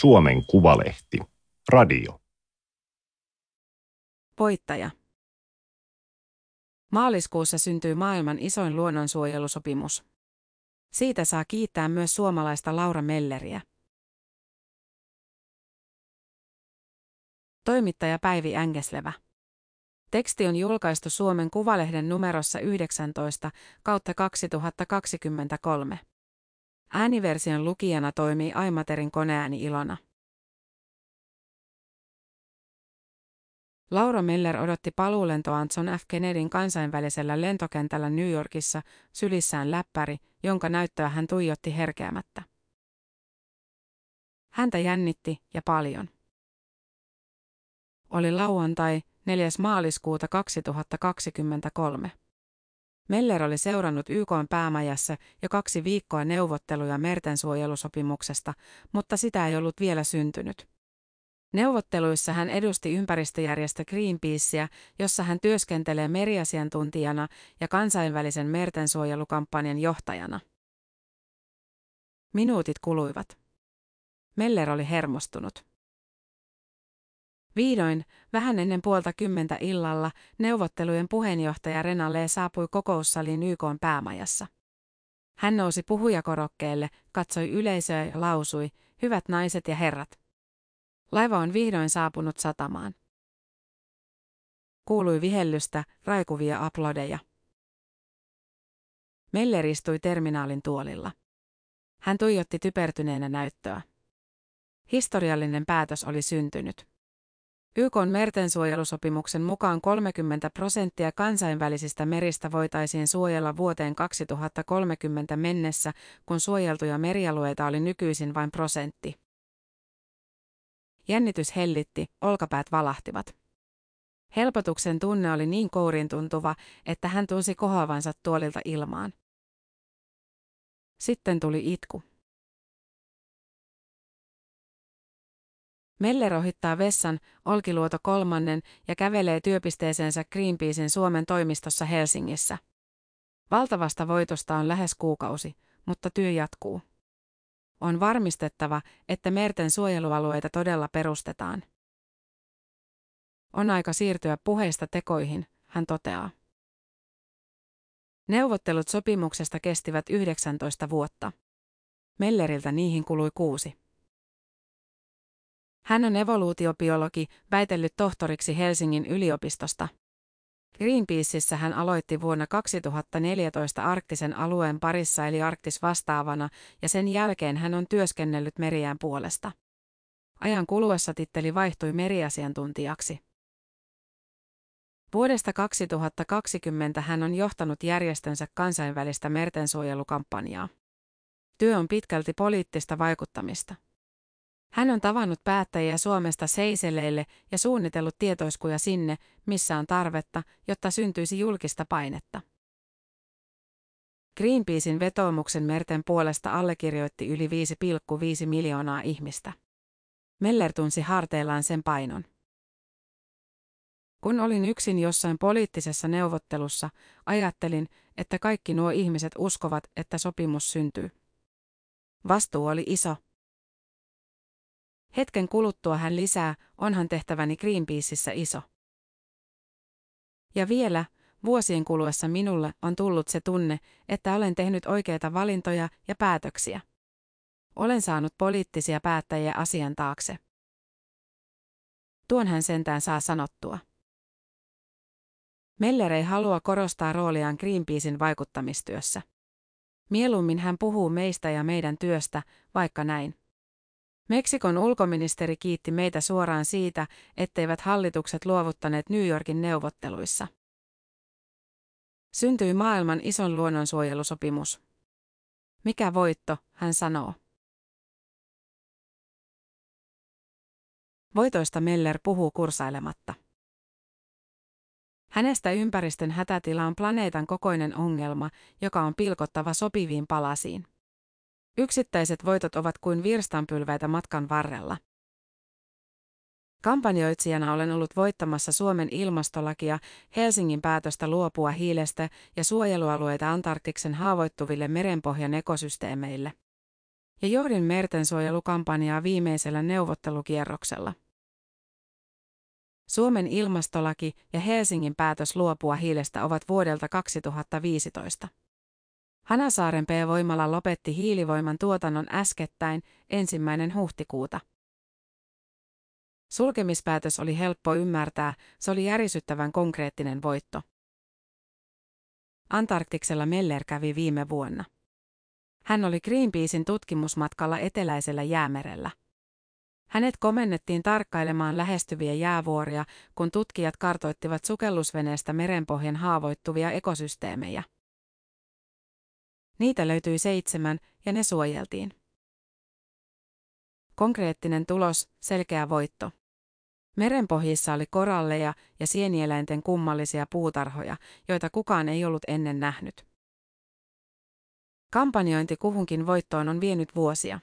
Suomen Kuvalehti. Radio. Voittaja. Maaliskuussa syntyy maailman isoin luonnonsuojelusopimus. Siitä saa kiittää myös suomalaista Laura Melleriä. Toimittaja Päivi Ängeslevä. Teksti on julkaistu Suomen Kuvalehden numerossa 19 kautta 2023. Ääniversion lukijana toimii Aimaterin koneääni Ilona. Laura Miller odotti paluulentoaan John F. Kennedyn kansainvälisellä lentokentällä New Yorkissa sylissään läppäri, jonka näyttöä hän tuijotti herkeämättä. Häntä jännitti ja paljon. Oli lauantai, 4. maaliskuuta 2023. Meller oli seurannut YK päämajassa jo kaksi viikkoa neuvotteluja mertensuojelusopimuksesta, mutta sitä ei ollut vielä syntynyt. Neuvotteluissa hän edusti ympäristöjärjestö Greenpeacea, jossa hän työskentelee meriasiantuntijana ja kansainvälisen mertensuojelukampanjan johtajana. Minuutit kuluivat. Meller oli hermostunut. Vihdoin, vähän ennen puolta kymmentä illalla, neuvottelujen puheenjohtaja Renalle saapui kokoussaliin YK päämajassa. Hän nousi puhujakorokkeelle, katsoi yleisöä ja lausui, hyvät naiset ja herrat. Laiva on vihdoin saapunut satamaan. Kuului vihellystä, raikuvia aplodeja. Meller istui terminaalin tuolilla. Hän tuijotti typertyneenä näyttöä. Historiallinen päätös oli syntynyt. YK mertensuojelusopimuksen mukaan 30 prosenttia kansainvälisistä meristä voitaisiin suojella vuoteen 2030 mennessä, kun suojeltuja merialueita oli nykyisin vain prosentti. Jännitys hellitti, olkapäät valahtivat. Helpotuksen tunne oli niin kourin tuntuva, että hän tunsi kohoavansa tuolilta ilmaan. Sitten tuli itku. Meller ohittaa vessan, Olkiluoto kolmannen ja kävelee työpisteeseensä Greenpeacein Suomen toimistossa Helsingissä. Valtavasta voitosta on lähes kuukausi, mutta työ jatkuu. On varmistettava, että merten suojelualueita todella perustetaan. On aika siirtyä puheista tekoihin, hän toteaa. Neuvottelut sopimuksesta kestivät 19 vuotta. Melleriltä niihin kului kuusi. Hän on evoluutiobiologi, väitellyt tohtoriksi Helsingin yliopistosta. Greenpeaceissa hän aloitti vuonna 2014 arktisen alueen parissa eli arktis vastaavana ja sen jälkeen hän on työskennellyt meriään puolesta. Ajan kuluessa titteli vaihtui meriasiantuntijaksi. Vuodesta 2020 hän on johtanut järjestönsä kansainvälistä mertensuojelukampanjaa. Työ on pitkälti poliittista vaikuttamista. Hän on tavannut päättäjiä Suomesta Seiseleille ja suunnitellut tietoiskuja sinne, missä on tarvetta, jotta syntyisi julkista painetta. Greenpeacein vetoomuksen merten puolesta allekirjoitti yli 5,5 miljoonaa ihmistä. Meller tunsi harteillaan sen painon. Kun olin yksin jossain poliittisessa neuvottelussa, ajattelin, että kaikki nuo ihmiset uskovat, että sopimus syntyy. Vastuu oli iso, Hetken kuluttua hän lisää, onhan tehtäväni Greenpeaceissa iso. Ja vielä, vuosien kuluessa minulle on tullut se tunne, että olen tehnyt oikeita valintoja ja päätöksiä. Olen saanut poliittisia päättäjiä asian taakse. Tuon hän sentään saa sanottua. Meller ei halua korostaa rooliaan Greenpeacein vaikuttamistyössä. Mieluummin hän puhuu meistä ja meidän työstä, vaikka näin. Meksikon ulkoministeri kiitti meitä suoraan siitä, etteivät hallitukset luovuttaneet New Yorkin neuvotteluissa. Syntyi maailman ison luonnonsuojelusopimus. Mikä voitto, hän sanoo. Voitoista Meller puhuu kursailematta. Hänestä ympäristön hätätila on planeetan kokoinen ongelma, joka on pilkottava sopiviin palasiin. Yksittäiset voitot ovat kuin virstanpylväitä matkan varrella. Kampanjoitsijana olen ollut voittamassa Suomen ilmastolakia, Helsingin päätöstä luopua hiilestä ja suojelualueita Antarktiksen haavoittuville merenpohjan ekosysteemeille. ja johdin mertensuojelukampanjaa viimeisellä neuvottelukierroksella. Suomen ilmastolaki ja Helsingin päätös luopua hiilestä ovat vuodelta 2015. Hanasaaren P-voimala lopetti hiilivoiman tuotannon äskettäin ensimmäinen huhtikuuta. Sulkemispäätös oli helppo ymmärtää, se oli järisyttävän konkreettinen voitto. Antarktiksella Meller kävi viime vuonna. Hän oli Greenpeacein tutkimusmatkalla eteläisellä jäämerellä. Hänet komennettiin tarkkailemaan lähestyviä jäävuoria, kun tutkijat kartoittivat sukellusveneestä merenpohjan haavoittuvia ekosysteemejä. Niitä löytyi seitsemän, ja ne suojeltiin. Konkreettinen tulos, selkeä voitto. Merenpohjissa oli koralleja ja sienieläinten kummallisia puutarhoja, joita kukaan ei ollut ennen nähnyt. Kampanjointi kuhunkin voittoon on vienyt vuosia.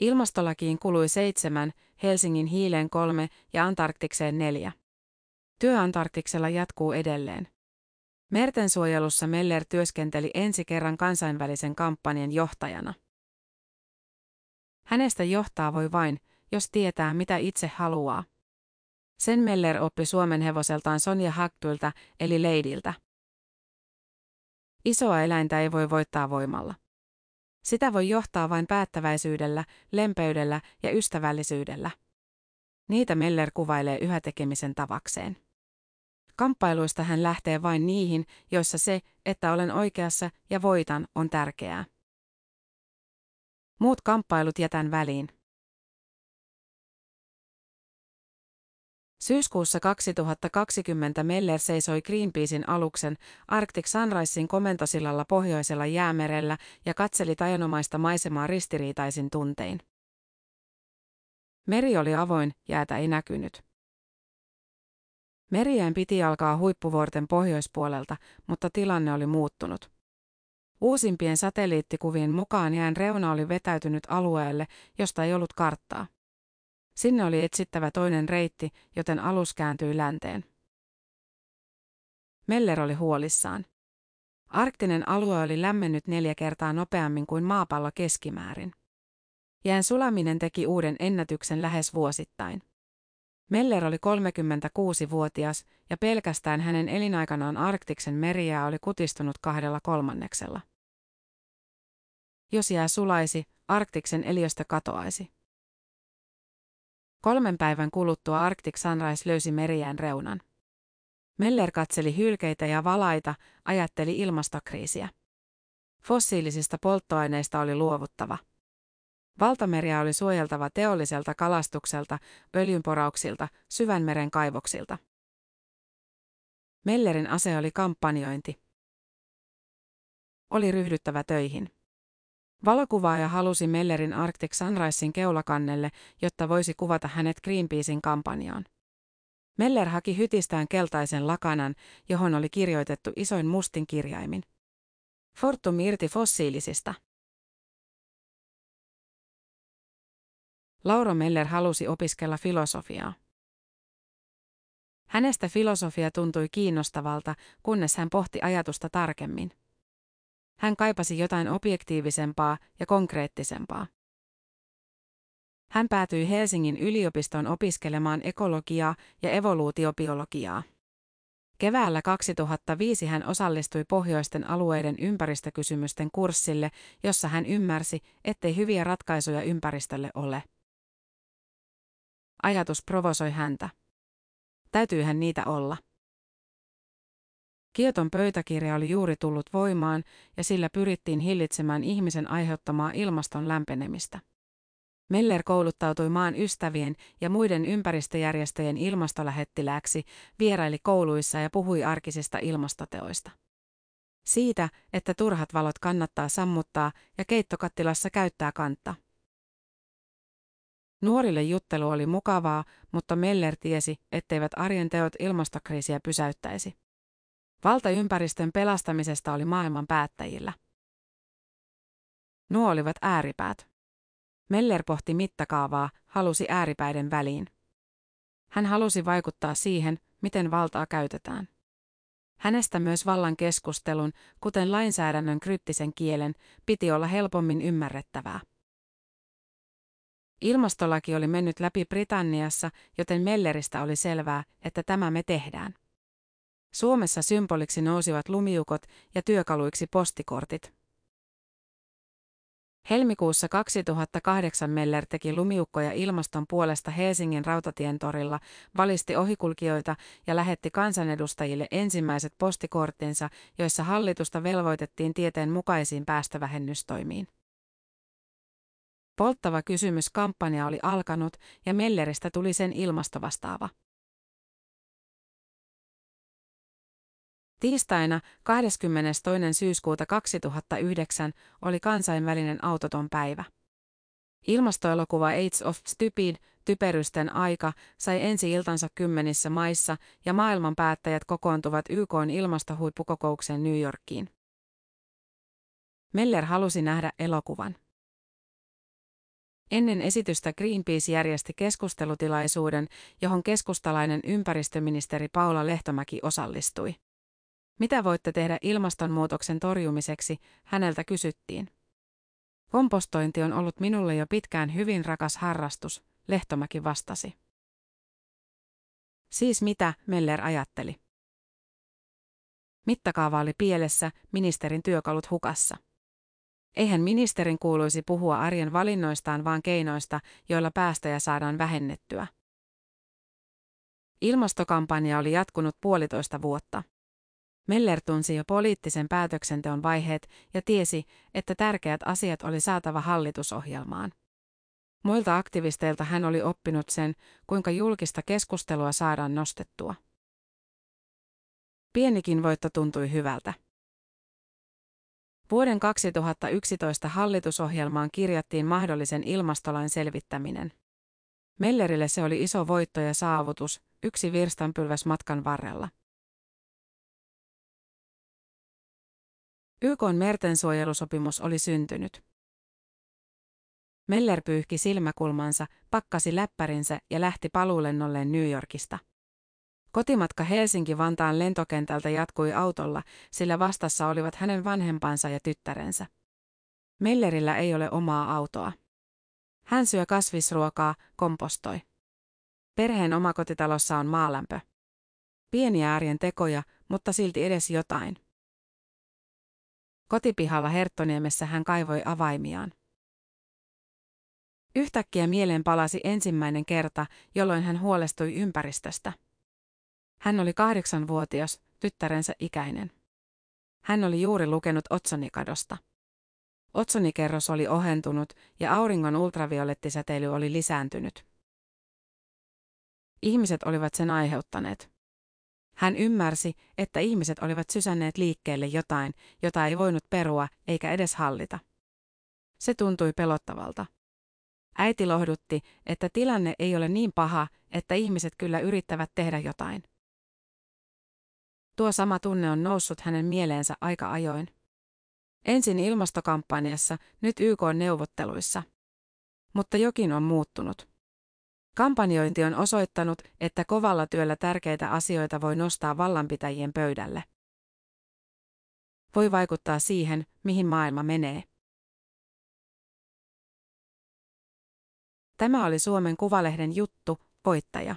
Ilmastolakiin kului seitsemän, Helsingin hiileen kolme ja Antarktikseen neljä. Työ Antarktiksella jatkuu edelleen. Mertensuojelussa Meller työskenteli ensi kerran kansainvälisen kampanjan johtajana. Hänestä johtaa voi vain, jos tietää mitä itse haluaa. Sen Meller oppi Suomen hevoseltaan Sonja Haktyltä eli Leidiltä. Isoa eläintä ei voi voittaa voimalla. Sitä voi johtaa vain päättäväisyydellä, lempeydellä ja ystävällisyydellä. Niitä Meller kuvailee yhä tekemisen tavakseen. Kamppailuista hän lähtee vain niihin, joissa se, että olen oikeassa ja voitan, on tärkeää. Muut kamppailut jätän väliin. Syyskuussa 2020 Meller seisoi Greenpeacein aluksen Arctic Sunrisein komentosillalla pohjoisella jäämerellä ja katseli tajanomaista maisemaa ristiriitaisin tuntein. Meri oli avoin, jäätä ei näkynyt. Merijään piti alkaa huippuvuorten pohjoispuolelta, mutta tilanne oli muuttunut. Uusimpien satelliittikuvien mukaan jään reuna oli vetäytynyt alueelle, josta ei ollut karttaa. Sinne oli etsittävä toinen reitti, joten alus kääntyi länteen. Meller oli huolissaan. Arktinen alue oli lämmennyt neljä kertaa nopeammin kuin maapallo keskimäärin. Jään sulaminen teki uuden ennätyksen lähes vuosittain. Meller oli 36-vuotias ja pelkästään hänen elinaikanaan Arktiksen meriä oli kutistunut kahdella kolmanneksella. Jos jää sulaisi, Arktiksen eliöstä katoaisi. Kolmen päivän kuluttua Arctic Sunrise löysi merijään reunan. Meller katseli hylkeitä ja valaita, ajatteli ilmastokriisiä. Fossiilisista polttoaineista oli luovuttava. Valtameriä oli suojeltava teolliselta kalastukselta, öljynporauksilta, syvänmeren kaivoksilta. Mellerin ase oli kampanjointi. Oli ryhdyttävä töihin. Valokuvaaja halusi Mellerin Arctic Sunrisein keulakannelle, jotta voisi kuvata hänet Greenpeacein kampanjaan. Meller haki hytistään keltaisen lakanan, johon oli kirjoitettu isoin mustin kirjaimin. Fortum irti fossiilisista. Laura Meller halusi opiskella filosofiaa. Hänestä filosofia tuntui kiinnostavalta, kunnes hän pohti ajatusta tarkemmin. Hän kaipasi jotain objektiivisempaa ja konkreettisempaa. Hän päätyi Helsingin yliopistoon opiskelemaan ekologiaa ja evoluutiobiologiaa. Keväällä 2005 hän osallistui pohjoisten alueiden ympäristökysymysten kurssille, jossa hän ymmärsi, ettei hyviä ratkaisuja ympäristölle ole. Ajatus provosoi häntä. Täytyyhän niitä olla. Kioton pöytäkirja oli juuri tullut voimaan ja sillä pyrittiin hillitsemään ihmisen aiheuttamaa ilmaston lämpenemistä. Meller kouluttautui maan ystävien ja muiden ympäristöjärjestöjen ilmastolähettilääksi, vieraili kouluissa ja puhui arkisista ilmastoteoista. Siitä, että turhat valot kannattaa sammuttaa ja keittokattilassa käyttää kantta. Nuorille juttelu oli mukavaa, mutta Meller tiesi, etteivät arjen teot ilmastokriisiä pysäyttäisi. Valta ympäristön pelastamisesta oli maailman päättäjillä. Nuo olivat ääripäät. Meller pohti mittakaavaa, halusi ääripäiden väliin. Hän halusi vaikuttaa siihen, miten valtaa käytetään. Hänestä myös vallan keskustelun, kuten lainsäädännön kryptisen kielen, piti olla helpommin ymmärrettävää. Ilmastolaki oli mennyt läpi Britanniassa, joten Melleristä oli selvää, että tämä me tehdään. Suomessa symboliksi nousivat lumiukot ja työkaluiksi postikortit. Helmikuussa 2008 Meller teki lumiukkoja ilmaston puolesta Helsingin rautatientorilla, valisti ohikulkijoita ja lähetti kansanedustajille ensimmäiset postikorttinsa, joissa hallitusta velvoitettiin tieteen mukaisiin päästövähennystoimiin. Polttava kysymys kampanja oli alkanut ja Melleristä tuli sen ilmastovastaava. Tiistaina 22. syyskuuta 2009 oli kansainvälinen autoton päivä. Ilmastoelokuva Age of Stupid, typerysten aika, sai ensi iltansa kymmenissä maissa ja maailman päättäjät kokoontuvat YK ilmastohuippukokoukseen New Yorkiin. Meller halusi nähdä elokuvan. Ennen esitystä Greenpeace järjesti keskustelutilaisuuden, johon keskustalainen ympäristöministeri Paula Lehtomäki osallistui. Mitä voitte tehdä ilmastonmuutoksen torjumiseksi, häneltä kysyttiin. Kompostointi on ollut minulle jo pitkään hyvin rakas harrastus, Lehtomäki vastasi. Siis mitä, Meller ajatteli. Mittakaava oli pielessä, ministerin työkalut hukassa. Eihän ministerin kuuluisi puhua arjen valinnoistaan vaan keinoista, joilla päästöjä saadaan vähennettyä. Ilmastokampanja oli jatkunut puolitoista vuotta. Meller tunsi jo poliittisen päätöksenteon vaiheet ja tiesi, että tärkeät asiat oli saatava hallitusohjelmaan. Muilta aktivisteilta hän oli oppinut sen, kuinka julkista keskustelua saadaan nostettua. Pienikin voitto tuntui hyvältä. Vuoden 2011 hallitusohjelmaan kirjattiin mahdollisen ilmastolain selvittäminen. Mellerille se oli iso voitto ja saavutus, yksi virstanpylväs matkan varrella. YK mertensuojelusopimus oli syntynyt. Meller pyyhki silmäkulmansa, pakkasi läppärinsä ja lähti paluulennolleen New Yorkista. Kotimatka Helsinki-Vantaan lentokentältä jatkui autolla, sillä vastassa olivat hänen vanhempansa ja tyttärensä. Mellerillä ei ole omaa autoa. Hän syö kasvisruokaa, kompostoi. Perheen omakotitalossa on maalämpö. Pieniä arjen tekoja, mutta silti edes jotain. Kotipihalla Herttoniemessä hän kaivoi avaimiaan. Yhtäkkiä mieleen palasi ensimmäinen kerta, jolloin hän huolestui ympäristöstä. Hän oli kahdeksanvuotias, tyttärensä ikäinen. Hän oli juuri lukenut otsonikadosta. Otsonikerros oli ohentunut ja auringon ultraviolettisäteily oli lisääntynyt. Ihmiset olivat sen aiheuttaneet. Hän ymmärsi, että ihmiset olivat sysänneet liikkeelle jotain, jota ei voinut perua eikä edes hallita. Se tuntui pelottavalta. Äiti lohdutti, että tilanne ei ole niin paha, että ihmiset kyllä yrittävät tehdä jotain. Tuo sama tunne on noussut hänen mieleensä aika ajoin. Ensin ilmastokampanjassa, nyt YK-neuvotteluissa. Mutta jokin on muuttunut. Kampanjointi on osoittanut, että kovalla työllä tärkeitä asioita voi nostaa vallanpitäjien pöydälle. Voi vaikuttaa siihen, mihin maailma menee. Tämä oli Suomen Kuvalehden juttu, voittaja.